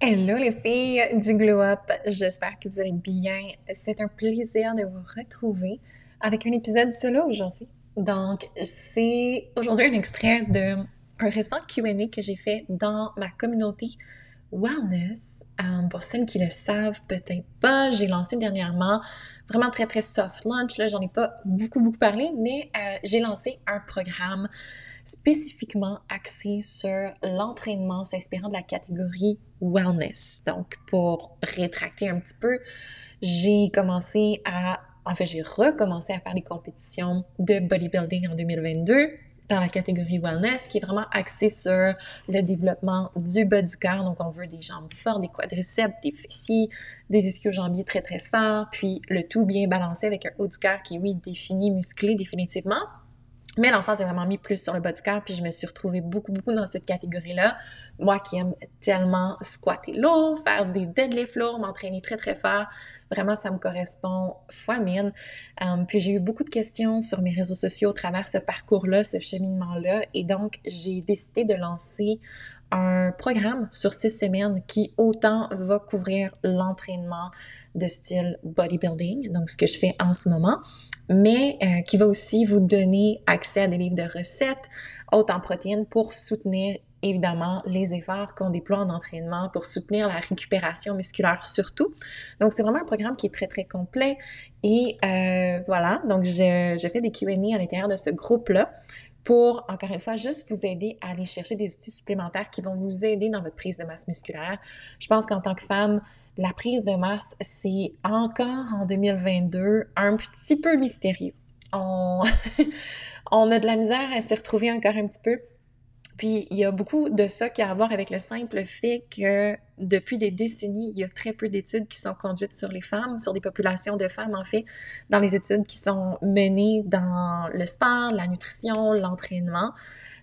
Hello les filles du Glow Up, j'espère que vous allez bien. C'est un plaisir de vous retrouver avec un épisode solo aujourd'hui. Donc, c'est aujourd'hui un extrait de un récent Q&A que j'ai fait dans ma communauté Wellness. Euh, pour celles qui le savent, peut-être pas, j'ai lancé dernièrement vraiment très très soft launch. Là, j'en ai pas beaucoup beaucoup parlé, mais euh, j'ai lancé un programme spécifiquement axé sur l'entraînement s'inspirant de la catégorie wellness. Donc, pour rétracter un petit peu, j'ai commencé à, en fait, j'ai recommencé à faire des compétitions de bodybuilding en 2022 dans la catégorie wellness, qui est vraiment axée sur le développement du bas du corps. Donc, on veut des jambes fortes, des quadriceps, des fessiers, des ischio-jambiers très, très forts, puis le tout bien balancé avec un haut du corps qui oui, défini, musclé définitivement, mais l'enfance est vraiment mis plus sur le bas puis je me suis retrouvée beaucoup, beaucoup dans cette catégorie-là. Moi qui aime tellement squatter lourd, faire des deadlifts lourds, m'entraîner très, très fort, vraiment, ça me correspond fois mille. Um, puis j'ai eu beaucoup de questions sur mes réseaux sociaux au travers ce parcours-là, ce cheminement-là, et donc j'ai décidé de lancer un programme sur six semaines qui autant va couvrir l'entraînement de style bodybuilding, donc ce que je fais en ce moment, mais euh, qui va aussi vous donner accès à des livres de recettes hautes en protéines pour soutenir évidemment les efforts qu'on déploie en entraînement pour soutenir la récupération musculaire surtout. Donc c'est vraiment un programme qui est très très complet et euh, voilà, donc je, je fais des Q&A à l'intérieur de ce groupe-là pour, encore une fois, juste vous aider à aller chercher des outils supplémentaires qui vont vous aider dans votre prise de masse musculaire. Je pense qu'en tant que femme, la prise de masse, c'est encore en 2022 un petit peu mystérieux. On, on a de la misère à s'y retrouver encore un petit peu. Puis il y a beaucoup de ça qui a à voir avec le simple fait que depuis des décennies, il y a très peu d'études qui sont conduites sur les femmes, sur des populations de femmes en fait, dans les études qui sont menées dans le sport, la nutrition, l'entraînement.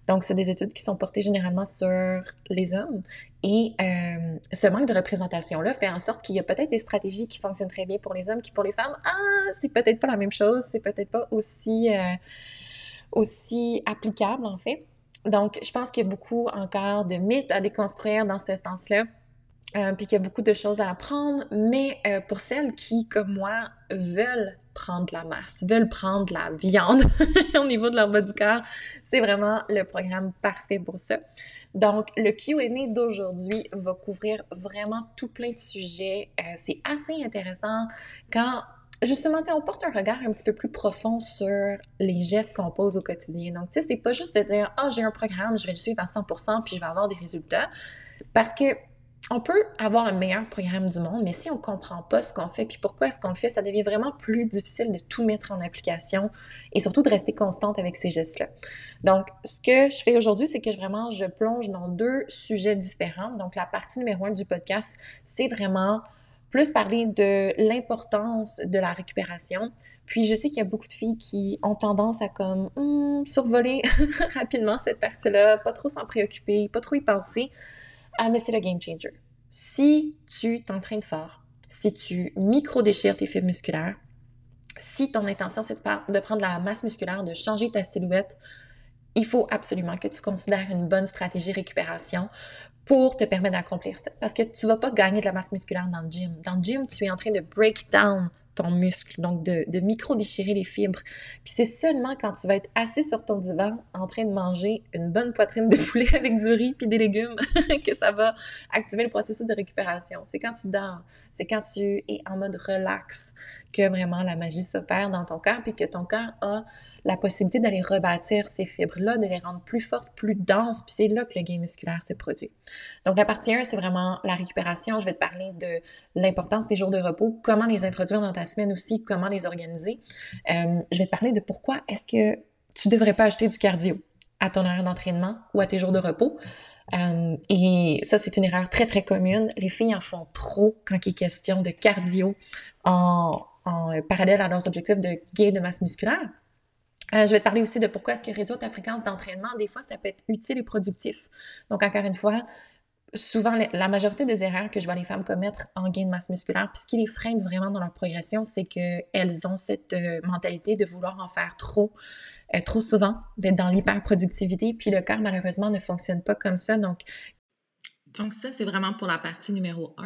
Donc, c'est des études qui sont portées généralement sur les hommes. Et euh, ce manque de représentation-là fait en sorte qu'il y a peut-être des stratégies qui fonctionnent très bien pour les hommes qui pour les femmes, ah, c'est peut-être pas la même chose, c'est peut-être pas aussi, euh, aussi applicable en fait. Donc, je pense qu'il y a beaucoup encore de mythes à déconstruire dans ce sens-là. Euh, puis qu'il y a beaucoup de choses à apprendre, mais euh, pour celles qui, comme moi, veulent prendre la masse, veulent prendre la viande au niveau de leur bas du corps, c'est vraiment le programme parfait pour ça. Donc, le Q&A d'aujourd'hui va couvrir vraiment tout plein de sujets. Euh, c'est assez intéressant quand justement, on porte un regard un petit peu plus profond sur les gestes qu'on pose au quotidien. Donc, tu sais, c'est pas juste de dire, ah, j'ai un programme, je vais le suivre à 100%, puis je vais avoir des résultats. Parce que on peut avoir le meilleur programme du monde, mais si on comprend pas ce qu'on fait puis pourquoi est-ce qu'on le fait, ça devient vraiment plus difficile de tout mettre en application et surtout de rester constante avec ces gestes-là. Donc, ce que je fais aujourd'hui, c'est que vraiment, je plonge dans deux sujets différents. Donc, la partie numéro un du podcast, c'est vraiment plus parler de l'importance de la récupération. Puis je sais qu'il y a beaucoup de filles qui ont tendance à comme hmm, survoler rapidement cette partie-là, pas trop s'en préoccuper, pas trop y penser. Ah, mais c'est le game changer. Si tu t'entraînes fort, si tu micro-déchires tes fibres musculaires, si ton intention c'est de prendre la masse musculaire, de changer ta silhouette, il faut absolument que tu considères une bonne stratégie récupération pour te permettre d'accomplir ça. Parce que tu vas pas gagner de la masse musculaire dans le gym. Dans le gym, tu es en train de break down ton muscle, donc de, de micro-déchirer les fibres. Puis c'est seulement quand tu vas être assis sur ton divan en train de manger une bonne poitrine de poulet avec du riz puis des légumes que ça va activer le processus de récupération. C'est quand tu dors, c'est quand tu es en mode relax que vraiment la magie s'opère dans ton corps puis que ton corps a la possibilité d'aller rebâtir ces fibres-là, de les rendre plus fortes, plus denses, puis c'est là que le gain musculaire se produit. Donc la partie 1, c'est vraiment la récupération. Je vais te parler de l'importance des jours de repos, comment les introduire dans ta semaine aussi, comment les organiser. Euh, je vais te parler de pourquoi est-ce que tu devrais pas acheter du cardio à ton horaire d'entraînement ou à tes jours de repos. Euh, et ça, c'est une erreur très, très commune. Les filles en font trop quand il est question de cardio en, en parallèle à leurs objectifs de gain de masse musculaire. Euh, je vais te parler aussi de pourquoi est-ce que réduire ta fréquence d'entraînement, des fois, ça peut être utile et productif. Donc, encore une fois, souvent, la majorité des erreurs que je vois les femmes commettre en gain de masse musculaire, puis ce qui les freine vraiment dans leur progression, c'est qu'elles ont cette euh, mentalité de vouloir en faire trop, euh, trop souvent, d'être dans l'hyperproductivité, puis le corps, malheureusement, ne fonctionne pas comme ça. Donc, ça, c'est vraiment pour la partie numéro 1.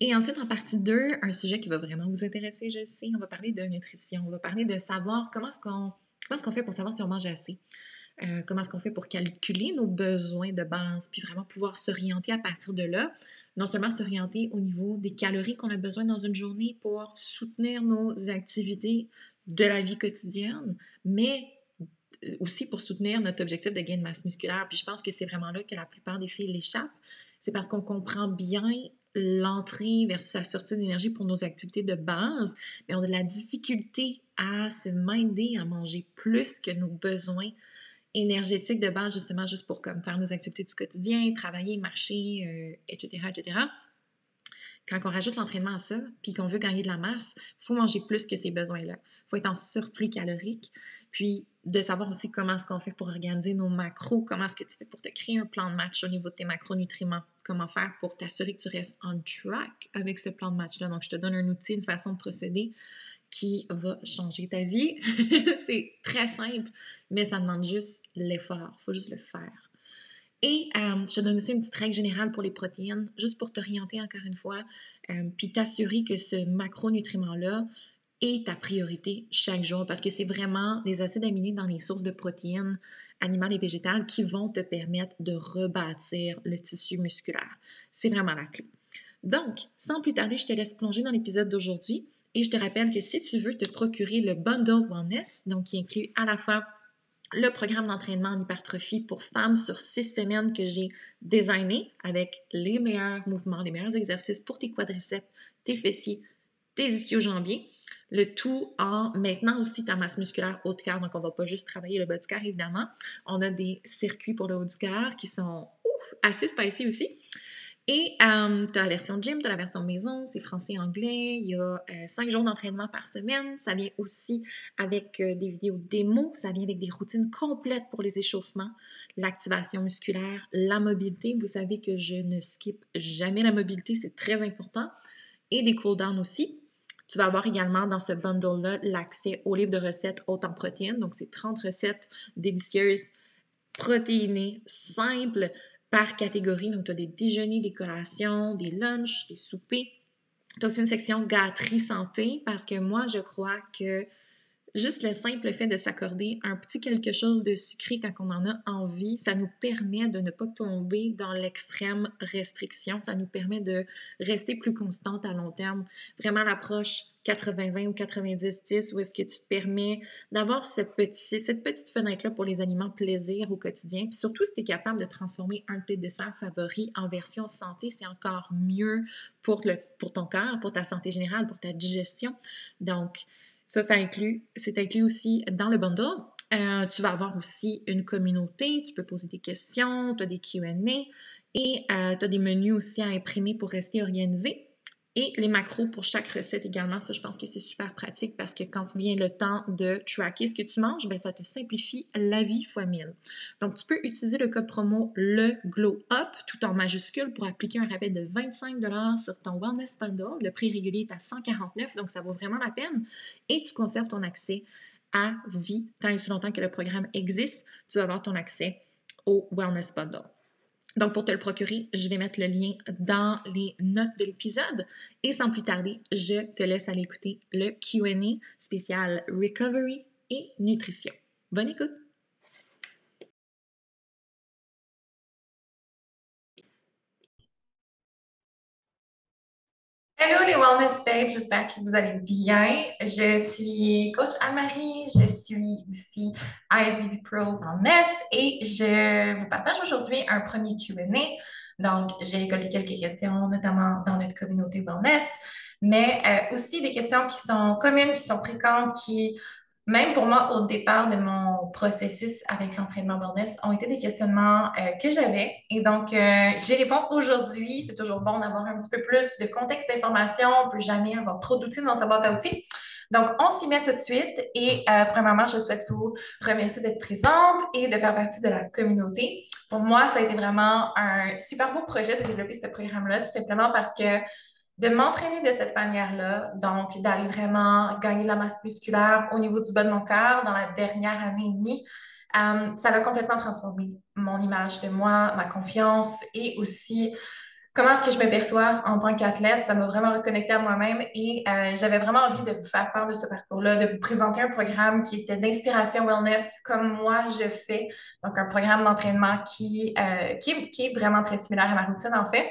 Et ensuite, en partie 2, un sujet qui va vraiment vous intéresser, je sais, on va parler de nutrition, on va parler de savoir comment est-ce qu'on est qu'on fait pour savoir si on mange assez? Euh, comment est-ce qu'on fait pour calculer nos besoins de base, puis vraiment pouvoir s'orienter à partir de là? Non seulement s'orienter au niveau des calories qu'on a besoin dans une journée pour soutenir nos activités de la vie quotidienne, mais euh, aussi pour soutenir notre objectif de gain de masse musculaire. Puis je pense que c'est vraiment là que la plupart des filles l'échappent. C'est parce qu'on comprend bien l'entrée versus la sortie d'énergie pour nos activités de base, mais on a de la difficulté à se minder à manger plus que nos besoins énergétiques de base, justement, juste pour comme, faire nos activités du quotidien, travailler, marcher, etc., euh, etc. Quand on rajoute l'entraînement à ça, puis qu'on veut gagner de la masse, il faut manger plus que ces besoins-là. Il faut être en surplus calorique. Puis de savoir aussi comment est-ce qu'on fait pour organiser nos macros, comment est-ce que tu fais pour te créer un plan de match au niveau de tes macronutriments, comment faire pour t'assurer que tu restes on track avec ce plan de match-là. Donc, je te donne un outil, une façon de procéder qui va changer ta vie. c'est très simple, mais ça demande juste l'effort. Il faut juste le faire. Et euh, je te donne aussi une petite règle générale pour les protéines, juste pour t'orienter encore une fois, euh, puis t'assurer que ce macronutriment-là, est ta priorité chaque jour parce que c'est vraiment les acides aminés dans les sources de protéines animales et végétales qui vont te permettre de rebâtir le tissu musculaire. C'est vraiment la clé. Donc, sans plus tarder, je te laisse plonger dans l'épisode d'aujourd'hui et je te rappelle que si tu veux te procurer le Bundle Wellness, donc qui inclut à la fois le programme d'entraînement en hypertrophie pour femmes sur six semaines que j'ai designé avec les meilleurs mouvements, les meilleurs exercices pour tes quadriceps, tes fessiers, tes ischio-jambiers, le tout en maintenant aussi ta masse musculaire haut de cœur. Donc, on va pas juste travailler le bas du cœur, évidemment. On a des circuits pour le haut du cœur qui sont ouf, assez spicy aussi. Et euh, tu as la version gym, tu as la version maison, c'est français-anglais. Il y a euh, cinq jours d'entraînement par semaine. Ça vient aussi avec euh, des vidéos démo. Ça vient avec des routines complètes pour les échauffements, l'activation musculaire, la mobilité. Vous savez que je ne skip jamais la mobilité, c'est très important. Et des cool-downs aussi. Tu vas avoir également dans ce bundle-là l'accès au livre de recettes hautes en protéines. Donc, c'est 30 recettes délicieuses, protéinées, simples par catégorie. Donc, tu as des déjeuners, des collations, des lunchs, des soupers. Tu as aussi une section gâterie santé parce que moi, je crois que Juste le simple fait de s'accorder un petit quelque chose de sucré quand on en a envie, ça nous permet de ne pas tomber dans l'extrême restriction, ça nous permet de rester plus constante à long terme. Vraiment l'approche 80-20 ou 90-10 où est-ce que tu te permets d'avoir ce petit, cette petite fenêtre-là pour les aliments plaisir au quotidien. Puis surtout, si tu es capable de transformer un de tes desserts favoris en version santé, c'est encore mieux pour, pour ton corps, pour ta santé générale, pour ta digestion. Donc, ça, ça inclut, c'est inclus aussi dans le bundle. Euh, tu vas avoir aussi une communauté, tu peux poser des questions, tu as des QA et euh, tu as des menus aussi à imprimer pour rester organisé. Et les macros pour chaque recette également, ça je pense que c'est super pratique parce que quand vient le temps de tracker ce que tu manges, ben ça te simplifie la vie fois 1000. Donc tu peux utiliser le code promo le glow up tout en majuscule pour appliquer un rabais de 25 sur ton wellness bundle. Le prix régulier est à 149 donc ça vaut vraiment la peine et tu conserves ton accès à vie tant et aussi longtemps que le programme existe, tu vas avoir ton accès au wellness bundle. Donc, pour te le procurer, je vais mettre le lien dans les notes de l'épisode. Et sans plus tarder, je te laisse aller écouter le QA spécial Recovery et Nutrition. Bonne écoute! Hello les Wellness Babes, j'espère que vous allez bien. Je suis coach Anne-Marie, je suis aussi IFBB Pro Wellness et je vous partage aujourd'hui un premier Q&A. Donc, j'ai récolté quelques questions, notamment dans notre communauté Wellness, mais euh, aussi des questions qui sont communes, qui sont fréquentes, qui même pour moi, au départ de mon processus avec l'entraînement wellness, ont été des questionnements euh, que j'avais. Et donc, euh, j'y réponds aujourd'hui. C'est toujours bon d'avoir un petit peu plus de contexte d'information. On ne peut jamais avoir trop d'outils dans sa boîte à outils. Donc, on s'y met tout de suite. Et euh, premièrement, je souhaite vous remercier d'être présente et de faire partie de la communauté. Pour moi, ça a été vraiment un super beau projet de développer ce programme-là, tout simplement parce que de m'entraîner de cette manière-là, donc d'aller vraiment gagner de la masse musculaire au niveau du bas de mon corps dans la dernière année et demie, Euh, ça a complètement transformé mon image de moi, ma confiance et aussi comment est-ce que je me perçois en tant qu'athlète. Ça m'a vraiment reconnecté à moi-même et euh, j'avais vraiment envie de vous faire part de ce parcours-là, de vous présenter un programme qui était d'inspiration wellness comme moi je fais. Donc, un programme d'entraînement qui, euh, qui, qui est vraiment très similaire à ma routine en fait.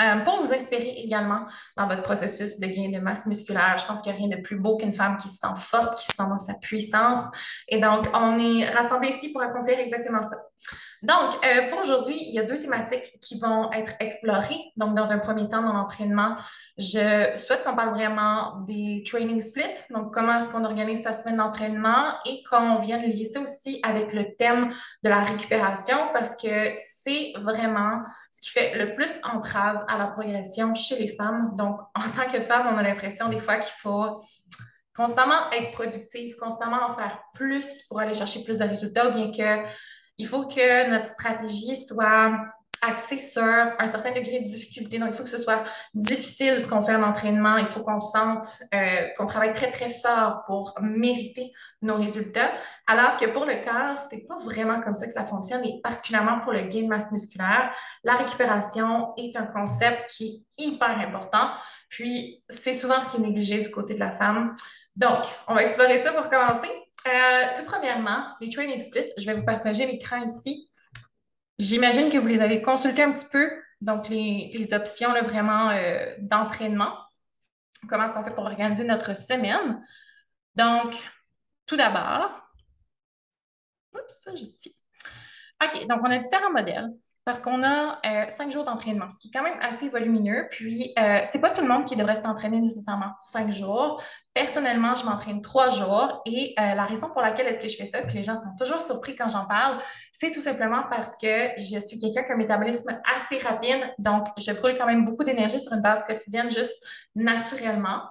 Euh, pour vous inspirer également dans votre processus de gain de masse musculaire. Je pense qu'il n'y a rien de plus beau qu'une femme qui se sent forte, qui se sent dans sa puissance. Et donc, on est rassemblés ici pour accomplir exactement ça. Donc, euh, pour aujourd'hui, il y a deux thématiques qui vont être explorées. Donc, dans un premier temps, dans l'entraînement, je souhaite qu'on parle vraiment des training splits. Donc, comment est-ce qu'on organise sa semaine d'entraînement et qu'on vienne lier ça aussi avec le thème de la récupération parce que c'est vraiment ce qui fait le plus entrave à la progression chez les femmes. Donc, en tant que femme, on a l'impression des fois qu'il faut constamment être productive, constamment en faire plus pour aller chercher plus de résultats, bien que il faut que notre stratégie soit axée sur un certain degré de difficulté. Donc, il faut que ce soit difficile ce qu'on fait en entraînement. Il faut qu'on sente euh, qu'on travaille très, très fort pour mériter nos résultats. Alors que pour le corps, c'est pas vraiment comme ça que ça fonctionne et particulièrement pour le gain de masse musculaire, la récupération est un concept qui est hyper important. Puis, c'est souvent ce qui est négligé du côté de la femme. Donc, on va explorer ça pour commencer. Euh, tout premièrement, les training splits, je vais vous partager l'écran ici. J'imagine que vous les avez consultés un petit peu, donc les, options là, vraiment euh, d'entraînement. Comment est-ce qu'on fait pour organiser notre semaine? Donc, tout d'abord, oups, juste ici. OK, donc on a différents modèles parce qu'on a euh, cinq jours d'entraînement, ce qui est quand même assez volumineux. Puis, euh, c'est pas tout le monde qui devrait s'entraîner nécessairement cinq jours. Personnellement, je m'entraîne trois jours et euh, la raison pour laquelle est-ce que je fais ça, puis les gens sont toujours surpris quand j'en parle, c'est tout simplement parce que je suis quelqu'un qui a un métabolisme assez rapide, donc je brûle quand même beaucoup d'énergie sur une base quotidienne juste naturellement.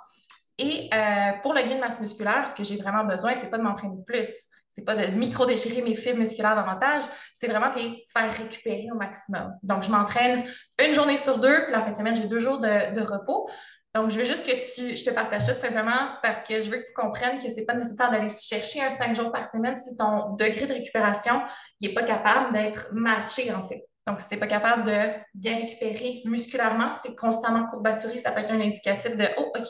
Et euh, pour le gain de masse musculaire, ce que j'ai vraiment besoin, c'est pas de m'entraîner plus c'est pas de micro-déchirer mes fibres musculaires davantage, c'est vraiment de les faire récupérer au maximum. Donc, je m'entraîne une journée sur deux, puis la fin de semaine, j'ai deux jours de, repos. Donc, je veux juste que tu, je te partage ça tout simplement parce que je veux que tu comprennes que c'est pas nécessaire d'aller chercher un cinq jours par semaine si ton degré de récupération n'est pas capable d'être matché, en fait. Donc, si tu n'es pas capable de bien récupérer musculairement, si tu es constamment courbaturé, ça peut être un indicatif de Oh, OK,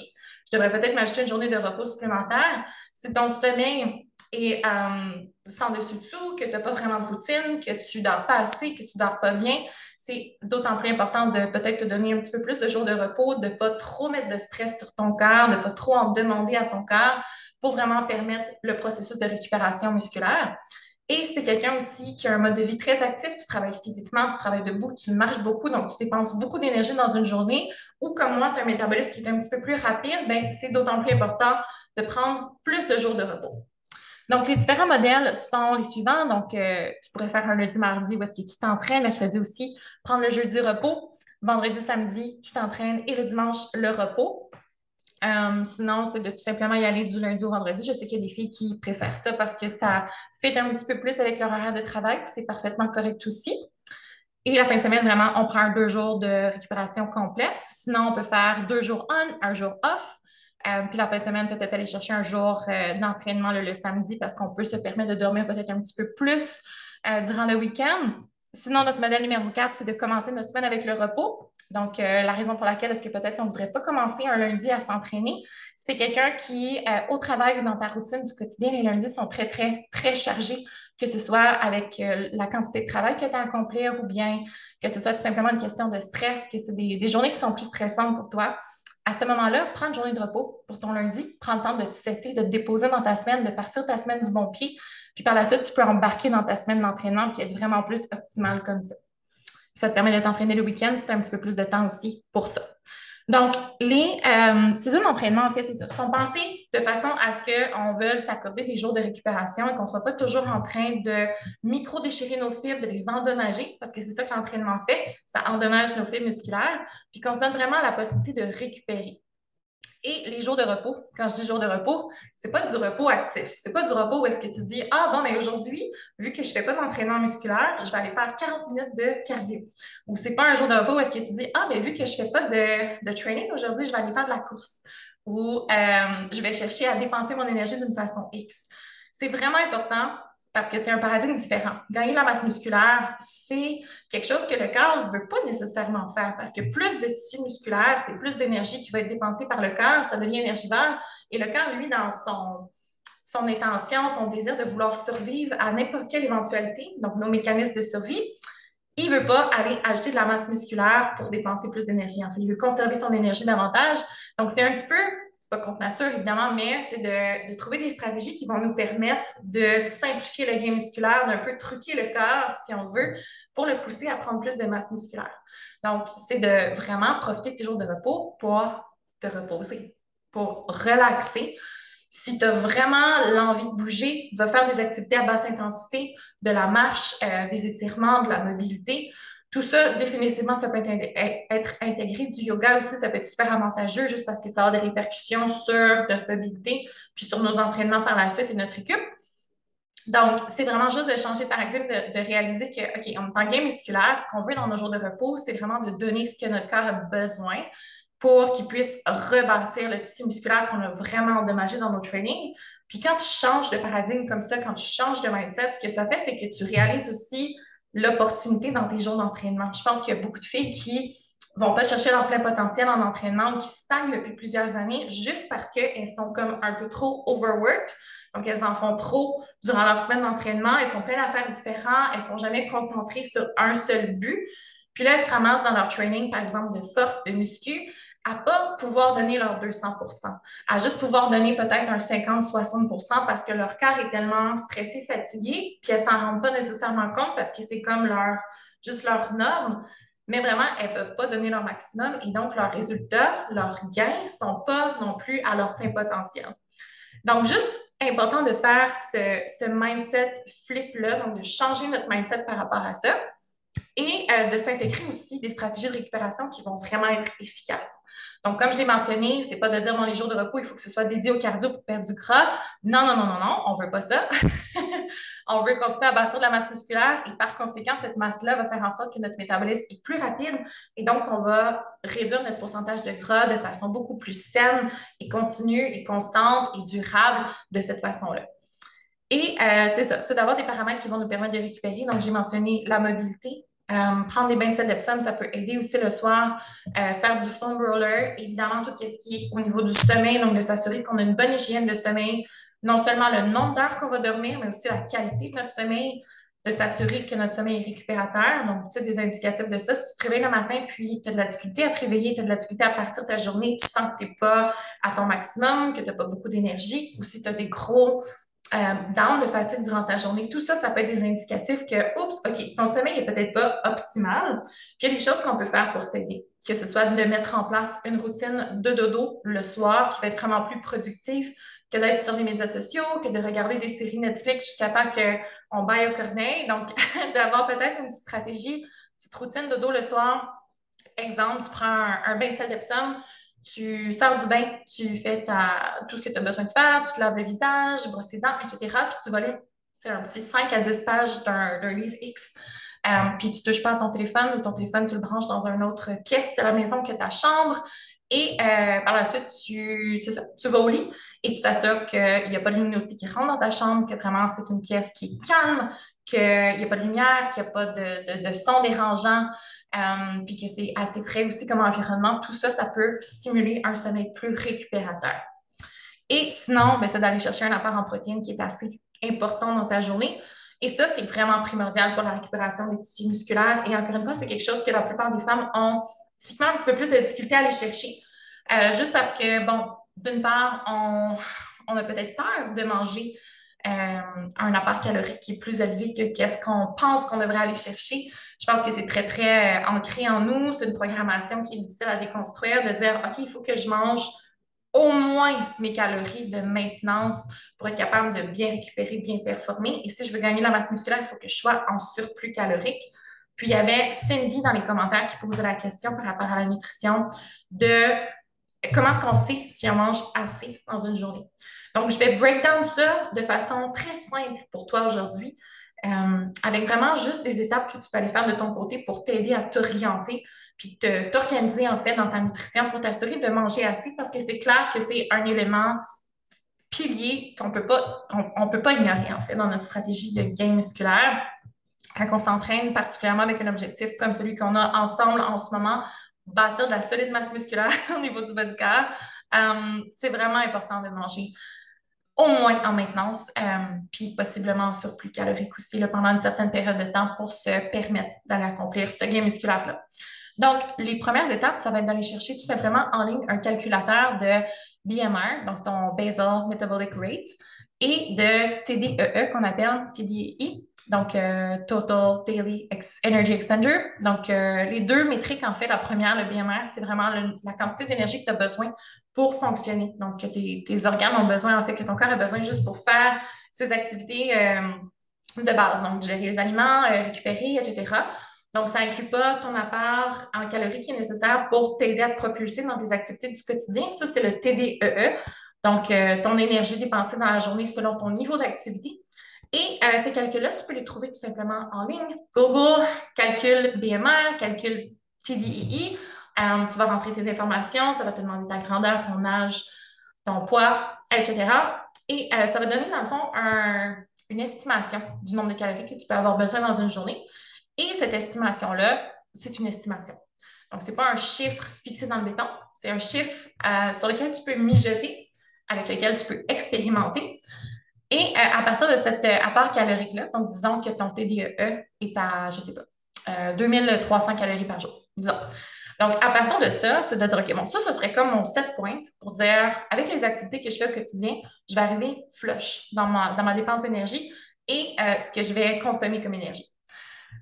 je devrais peut-être m'ajouter une journée de repos supplémentaire. Si ton sommeil et euh, sans dessus-dessous, que tu n'as pas vraiment de routine, que tu dors pas assez, que tu dors pas bien, c'est d'autant plus important de peut-être te donner un petit peu plus de jours de repos, de pas trop mettre de stress sur ton corps, de pas trop en demander à ton corps pour vraiment permettre le processus de récupération musculaire. Et si tu es quelqu'un aussi qui a un mode de vie très actif, tu travailles physiquement, tu travailles debout, tu marches beaucoup, donc tu dépenses beaucoup d'énergie dans une journée, ou comme moi, tu as un métabolisme qui est un petit peu plus rapide, ben, c'est d'autant plus important de prendre plus de jours de repos. Donc, les différents modèles sont les suivants. Donc, euh, tu pourrais faire un lundi, mardi où est-ce que tu t'entraînes, mercredi aussi, prendre le jeudi repos, vendredi, samedi, tu t'entraînes et le dimanche, le repos. Euh, sinon, c'est de tout simplement y aller du lundi au vendredi. Je sais qu'il y a des filles qui préfèrent ça parce que ça fait un petit peu plus avec leur horaire de travail. C'est parfaitement correct aussi. Et la fin de semaine, vraiment, on prend deux jours de récupération complète. Sinon, on peut faire deux jours on, un jour off. Euh, puis la fin de semaine, peut-être aller chercher un jour euh, d'entraînement le, samedi parce qu'on peut se permettre de dormir peut-être un petit peu plus euh, durant le week-end. Sinon, notre modèle numéro 4, c'est de commencer notre semaine avec le repos. Donc, la raison pour laquelle est-ce que peut-être on ne voudrait pas commencer un lundi à s'entraîner, c'est quelqu'un qui, au travail ou dans ta routine du quotidien, les lundis sont très, très, très chargés, que ce soit avec la quantité de travail que tu as à accomplir ou bien que ce soit tout simplement une question de stress, que c'est des, des journées qui sont plus stressantes pour toi à ce moment-là, prends une journée de repos pour ton lundi, prends le temps de te setter, de te déposer dans ta semaine, de partir ta semaine du bon pied. Puis par la suite, tu peux embarquer dans ta semaine d'entraînement puis être vraiment plus optimal comme ça. Ça te permet de t'entraîner le week-end si tu as un petit peu plus de temps aussi pour ça. Donc, les, euh, ces d'entraînement, en fait, sont pensées de façon à ce qu'on veuille s'accorder des jours de récupération et qu'on ne soit pas toujours en train de micro-déchirer nos fibres, de les endommager, parce que c'est ça que l'entraînement fait, ça endommage nos fibres musculaires, puis qu'on se donne vraiment la possibilité de récupérer. Et les jours de repos, quand je dis jours de repos, c'est pas du repos actif. C'est pas du repos où est-ce que tu dis Ah bon, mais aujourd'hui, vu que je fais pas d'entraînement musculaire, je vais aller faire 40 minutes de cardio. Ou c'est pas un jour de repos où est-ce que tu dis Ah, mais vu que je fais pas de, de training aujourd'hui, je vais aller faire de la course. Ou euh, je vais chercher à dépenser mon énergie d'une façon X. C'est vraiment important parce que c'est un paradigme différent. Gagner de la masse musculaire, c'est quelque chose que le corps ne veut pas nécessairement faire parce que plus de tissu musculaire, c'est plus d'énergie qui va être dépensée par le corps, ça devient énergivore. Et le corps, lui, dans son, son intention, son désir de vouloir survivre à n'importe quelle éventualité, donc nos mécanismes de survie, il ne veut pas aller ajouter de la masse musculaire pour dépenser plus d'énergie. En fait, il veut conserver son énergie davantage. Donc, c'est un petit peu c'est pas contre nature, évidemment, mais c'est de, trouver des stratégies qui vont nous permettre de simplifier le gain musculaire, d'un peu truquer le corps, si on veut, pour le pousser à prendre plus de masse musculaire. Donc, c'est de vraiment profiter de tes jours de repos pour te reposer, pour relaxer. Si tu as vraiment l'envie de bouger, va faire des activités à basse intensité, de la marche, euh, des étirements, de la mobilité. Tout ça, définitivement, ça peut être intégré. Du yoga aussi, ça peut être super avantageux juste parce que ça a des répercussions sur notre mobilité, puis sur nos entraînements par la suite et notre équipe. Donc, c'est vraiment juste de changer de paradigme, de, de, réaliser que, OK, en tant gain musculaire, ce qu'on veut dans nos jours de repos, c'est vraiment de donner ce que notre corps a besoin pour qu'il puisse rebâtir le tissu musculaire qu'on a vraiment endommagé dans nos trainings. Puis quand tu changes de paradigme comme ça, quand tu changes de mindset, ce que ça fait, c'est que tu réalises aussi l'opportunité dans tes jours d'entraînement. Je pense qu'il y a beaucoup de filles qui vont pas chercher leur plein potentiel en entraînement ou qui stagnent depuis plusieurs années juste parce qu'elles sont comme un peu trop overworked. Donc, elles en font trop durant leur semaine d'entraînement. Elles font plein d'affaires différentes. Elles sont jamais concentrées sur un seul but. Puis là, elles se ramassent dans leur training, par exemple, de force, de muscu, à pas pouvoir donner leur 200% à juste pouvoir donner peut-être un 50-60% parce que leur corps est tellement stressé, fatigué, puis elles s'en rendent pas nécessairement compte parce que c'est comme leur, juste leur norme. Mais vraiment, elles peuvent pas donner leur maximum et donc leurs résultats, leurs gains sont pas non plus à leur plein potentiel. Donc, juste important de faire ce, ce mindset flip-là, donc de changer notre mindset par rapport à ça et euh, de s'intégrer aussi des stratégies de récupération qui vont vraiment être efficaces. Donc, comme je l'ai mentionné, c'est pas de dire dans les jours de repos, il faut que ce soit dédié au cardio pour perdre du gras. Non, non, non, non, non, on veut pas ça. on veut continuer à bâtir de la masse musculaire et par conséquent, cette masse-là va faire en sorte que notre métabolisme est plus rapide et donc on va réduire notre pourcentage de gras de façon beaucoup plus saine et continue et constante et durable de cette façon-là. Et euh, c'est ça, c'est d'avoir des paramètres qui vont nous permettre de récupérer. Donc, j'ai mentionné la mobilité, euh, prendre des bains de sel d'Epsom, ça peut aider aussi le soir. Euh, faire du foam roller, évidemment, tout ce qui est au niveau du sommeil, donc de s'assurer qu'on a une bonne hygiène de sommeil, non seulement le nombre d'heures qu'on va dormir, mais aussi la qualité de notre sommeil, de s'assurer que notre sommeil est récupérateur. Donc, tu sais, des indicatifs de ça. Si tu te réveilles le matin, puis tu as de la difficulté à te réveiller, tu as de la difficulté à partir de ta journée, tu sens que tu n'es pas à ton maximum, que tu n'as pas beaucoup d'énergie, ou si tu as des gros euh, down de fatigue durant ta journée. Tout ça, ça peut être des indicatifs que, oups, OK, ton sommeil est peut-être pas optimal. Puis il y a des choses qu'on peut faire pour s'aider. Que ce soit de mettre en place une routine de dodo le soir qui va être vraiment plus productive que d'être sur les médias sociaux, que de regarder des séries Netflix jusqu'à temps qu'on baille au corneille. Donc, d'avoir peut-être une petite stratégie, une petite routine de dodo le soir. Exemple, tu prends un, bain de sel d'Epsom, tu sors du bain, tu fais tout ce que tu as besoin de faire, tu te laves le visage, brosses tes dents, etc. Puis tu vas lire un petit 5 à 10 pages d'un livre X. Euh, puis tu ne touches pas à ton téléphone ou ton téléphone, tu le branches dans une autre pièce de la maison que ta chambre. Et euh, par la suite, tu, tu vas au lit et tu t'assures qu'il n'y a pas de luminosité qui rentre dans ta chambre, que vraiment c'est une pièce qui est calme, qu'il n'y a pas de lumière, qu'il n'y a pas de, de son dérangeant. Euh, puis que c'est assez frais aussi comme environnement, tout ça, ça peut stimuler un sommeil plus récupérateur. Et sinon, ben, c'est d'aller chercher un apport en protéines qui est assez important dans ta journée. Et ça, c'est vraiment primordial pour la récupération des tissus musculaires. Et encore une fois, c'est quelque chose que la plupart des femmes ont typiquement un petit peu plus de difficulté à aller chercher. Euh, juste parce que, bon, d'une part, on, on a peut-être peur de manger euh, un apport calorique qui est plus élevé que qu'est-ce qu'on pense qu'on devrait aller chercher. Je pense que c'est très, très euh, ancré en nous. C'est une programmation qui est difficile à déconstruire, de dire, OK, il faut que je mange au moins mes calories de maintenance pour être capable de bien récupérer, bien performer. Et si je veux gagner la masse musculaire, il faut que je sois en surplus calorique. Puis il y avait Cindy dans les commentaires qui posait la question par rapport à la nutrition de comment est-ce qu'on sait si on mange assez dans une journée. Donc, je vais break down ça de façon très simple pour toi aujourd'hui, euh, avec vraiment juste des étapes que tu peux aller faire de ton côté pour t'aider à t'orienter, puis t'organiser en fait dans ta nutrition pour t'assurer de manger assez, parce que c'est clair que c'est un élément pilier qu'on peut pas, on, peut pas ignorer, en fait, dans notre stratégie de gain musculaire. Quand on s'entraîne particulièrement avec un objectif comme celui qu'on a ensemble en ce moment, bâtir de la solide masse musculaire au niveau du bas du cœur, euh, c'est vraiment important de manger au moins en maintenance, euh, puis possiblement en surplus calorique aussi là, pendant une certaine période de temps pour se permettre d'aller accomplir ce gain musculaire-là. Donc, les premières étapes, ça va être d'aller chercher tout simplement en ligne un calculateur de BMR, donc ton Basal Metabolic Rate, et de TDEE e qu'on appelle TDEE, donc euh, Total Daily Energy Expenditure. Donc, euh, les deux métriques, en fait, la première, le BMR, c'est vraiment la quantité d'énergie que tu as besoin pour fonctionner. Donc, que tes, organes ont besoin, en fait, que ton corps a besoin juste pour faire ces activités euh, de base, donc gérer les aliments, récupérer, etc. Donc, ça n'inclut pas ton apport en calories qui est nécessaire pour t'aider à te propulser dans tes activités du quotidien. Ça, c'est le TDEE. E. Donc, euh, ton énergie dépensée dans la journée selon ton niveau d'activité. Et euh, ces calculs-là, tu peux les trouver tout simplement en ligne. Google, calcul BMR, calcul TDEE. Euh, tu vas rentrer tes informations, ça va te demander ta grandeur, ton âge, ton poids, etc. Et ça va donner, dans le fond, une estimation du nombre de calories que tu peux avoir besoin dans une journée. Et cette estimation-là, c'est une estimation. Donc, ce n'est pas un chiffre fixé dans le béton, c'est un chiffre euh, sur lequel tu peux mijoter, avec lequel tu peux expérimenter. Et euh, à partir de cet euh, apport calorique-là, donc disons que ton TDEE e est à, je ne sais pas, 2300 calories par jour, disons. Donc, à partir de ça, c'est de dire, OK, bon, ça, ce serait comme mon set point pour dire, avec les activités que je fais au quotidien, je vais arriver flush dans ma, dans ma dépense d'énergie et ce que je vais consommer comme énergie.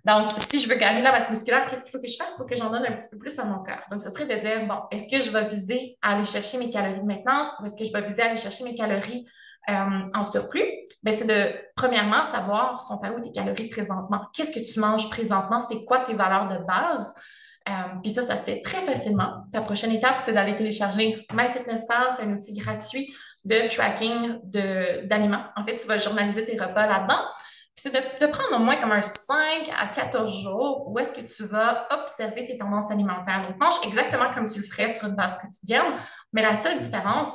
Donc, si je veux gagner la masse musculaire, qu'est-ce qu'il faut que je fasse? Il faut que j'en donne un petit peu plus à mon cœur. Donc, ce serait de dire, bon, est-ce que je vais viser à aller chercher mes calories de maintenance ou est-ce que je vais viser à aller chercher mes calories euh, en surplus? Bien, c'est de, premièrement, savoir sont à où tes calories présentement? Qu'est-ce que tu manges présentement? C'est quoi tes valeurs de base? Euh, puis ça, ça se fait très facilement. Ta prochaine étape, c'est d'aller télécharger MyFitnessPal. C'est un outil gratuit de tracking d'aliments. En fait, tu vas journaliser tes repas là-dedans c'est de, prendre au moins comme un 5 à 14 jours où est-ce que tu vas observer tes tendances alimentaires. Donc, mange exactement comme tu le ferais sur une base quotidienne, mais la seule différence,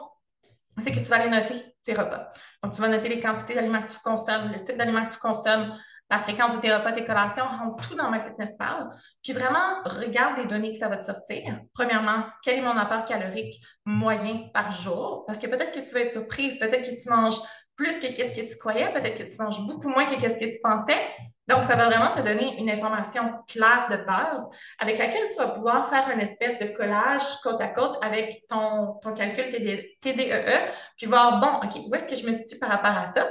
c'est que tu vas aller noter tes repas. Donc, tu vas noter les quantités d'aliments que tu consommes, le type d'aliments que tu consommes, la fréquence de tes repas, tes collations, rentre tout dans MyFitnessPal. Puis vraiment, regarde les données que ça va te sortir. Premièrement, quel est mon apport calorique moyen par jour? Parce que peut-être que tu vas être surprise, peut-être que tu manges plus que qu'est-ce que tu croyais, peut-être que tu manges beaucoup moins que qu'est-ce que tu pensais. Donc, ça va vraiment te donner une information claire de base avec laquelle tu vas pouvoir faire une espèce de collage côte à côte avec ton, ton calcul TDEE, e, puis voir, bon, OK, où est-ce que je me situe par rapport à ça?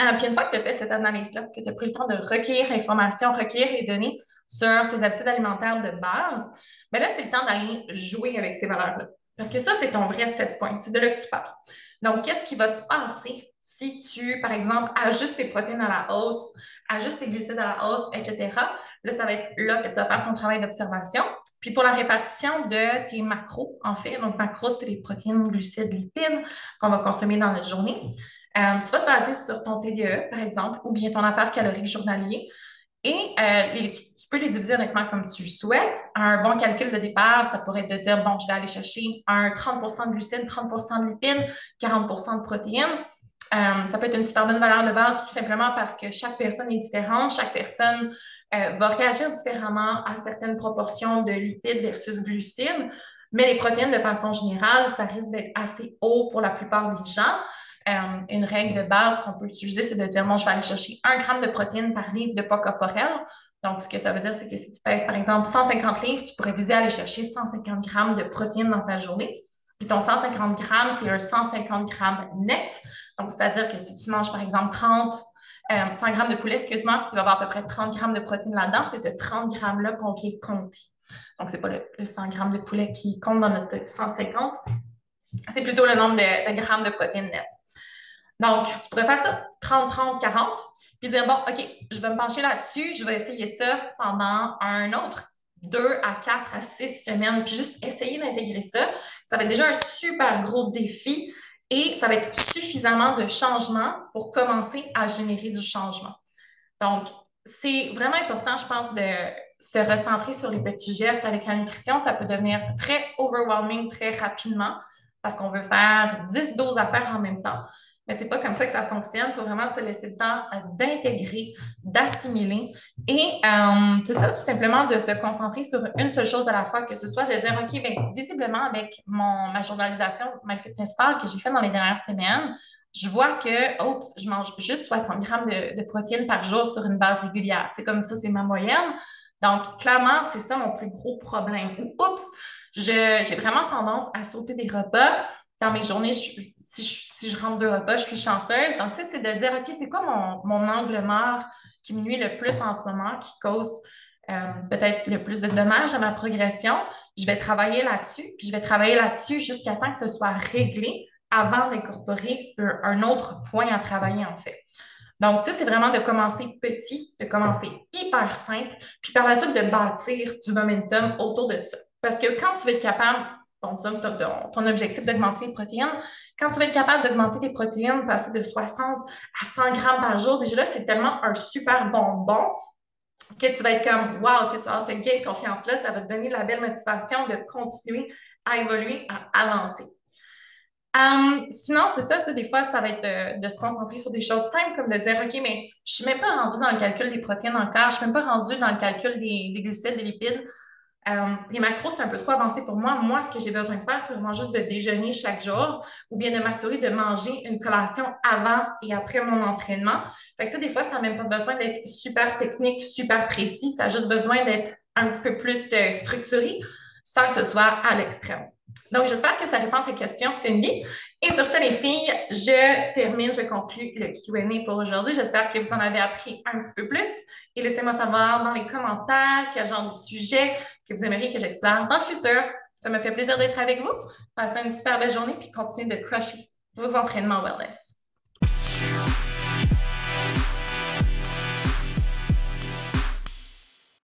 Euh, puis une fois que tu as fait cette analyse-là, que tu as pris le temps de recueillir l'information, recueillir les données sur tes habitudes alimentaires de base, bien là, c'est le temps d'aller jouer avec ces valeurs-là. Parce que ça, c'est ton vrai set point. C'est de là que tu pars. Donc, qu'est-ce qui va se passer si tu, par exemple, ajustes tes protéines à la hausse, ajustes tes glucides à la hausse, etc. Là, ça va être là que tu vas faire ton travail d'observation. Puis pour la répartition de tes macros, en fait, donc macros, c'est les protéines, glucides, lipides qu'on va consommer dans notre journée. Euh, tu vas te baser sur ton TDE, par exemple, ou bien ton apport calorique journalier. Et euh, tu, peux les diviser honnêtement comme tu le souhaites. Un bon calcul de départ, ça pourrait être de dire, bon, je vais aller chercher un 30% de glucides, 30% de lipides, 40% de protéines. Euh, ça peut être une super bonne valeur de base tout simplement parce que chaque personne est différente, chaque personne va réagir différemment à certaines proportions de lipides versus glucides. Mais les protéines, de façon générale, ça risque d'être assez haut pour la plupart des gens. Euh, une règle de base qu'on peut utiliser, c'est de dire, bon, je vais aller chercher un gramme de protéines par livre de poids corporel. Donc, ce que ça veut dire, c'est que si tu pèses, par exemple, 150 livres, tu pourrais viser à aller chercher 150 grammes de protéines dans ta journée. Puis ton 150 grammes, c'est un 150 grammes net. Donc, c'est-à-dire que si tu manges, par exemple, 30, 100 euh, grammes de poulet, excuse-moi, tu vas avoir à peu près 30 grammes de protéines là-dedans. C'est ce 30 grammes-là qu'on vient compter. Donc, ce n'est pas le, 100 grammes de poulet qui compte dans notre 150. C'est plutôt le nombre de grammes de protéines nettes. Donc, tu pourrais faire ça 30, 30, 40, puis dire, bon, OK, je vais me pencher là-dessus, je vais essayer ça pendant un autre deux à quatre à six semaines, puis juste essayer d'intégrer ça. Ça va être déjà un super gros défi et ça va être suffisamment de changement pour commencer à générer du changement. Donc, c'est vraiment important, je pense, de se recentrer sur les petits gestes avec la nutrition. Ça peut devenir très overwhelming très rapidement. parce qu'on veut faire 10, 12 affaires en même temps. Mais c'est pas comme ça que ça fonctionne. Il faut vraiment se laisser le temps euh, d'intégrer, d'assimiler. Et euh, c'est ça, tout simplement, de se concentrer sur une seule chose à la fois, que ce soit de dire, OK, bien, visiblement, avec mon, ma journalisation, ma pal que j'ai fait dans les dernières semaines, je vois que, oups, je mange juste 60 grammes de, de protéines par jour sur une base régulière. C'est comme ça, c'est ma moyenne. Donc, clairement, c'est ça mon plus gros problème. Ou, oups, j'ai vraiment tendance à sauter des repas dans mes journées, si, je, rentre deux repas, je suis chanceuse. Donc, tu sais, c'est de dire, OK, c'est quoi mon, mon, angle mort qui me nuit le plus en ce moment, qui cause euh, peut-être le plus de dommages à ma progression? Je vais travailler là-dessus, puis je vais travailler là-dessus jusqu'à temps que ce soit réglé avant d'incorporer un, autre point à travailler, en fait. Donc, tu sais, c'est vraiment de commencer petit, de commencer hyper simple, puis par la suite de bâtir du momentum autour de ça. Parce que quand tu vas être capable ton, ton objectif d'augmenter les protéines, quand tu vas être capable d'augmenter tes protéines, passer de 60 à 100 grammes par jour, déjà là, c'est tellement un super bonbon que tu vas être comme, wow, tu vas avoir ce gain de confiance-là, ça va te donner la belle motivation de continuer à évoluer, à avancer. Hum, sinon, c'est ça, tu sais, des fois, ça va être de, se concentrer sur des choses simples, comme de dire, OK, mais je ne suis même pas rendu dans le calcul des protéines encore, je ne suis même pas rendu dans le calcul des glucides, des lipides. Euh, les macros, c'est un peu trop avancé pour moi. Moi, ce que j'ai besoin de faire, c'est vraiment juste de déjeuner chaque jour ou bien de m'assurer de manger une collation avant et après mon entraînement. Fait que, tu sais, des fois, ça n'a même pas besoin d'être super technique, super précis. Ça a juste besoin d'être un petit peu plus euh, structuré sans que ce soit à l'extrême. Donc, j'espère que ça répond à ta question, Cindy. Et sur ce, les filles, je termine, je conclue le QA pour aujourd'hui. J'espère que vous en avez appris un petit peu plus. Et laissez-moi savoir dans les commentaires quel genre de sujet que vous aimeriez que j'explore dans le futur. Ça me fait plaisir d'être avec vous. Passez une super belle journée puis continuez de crusher vos entraînements wellness.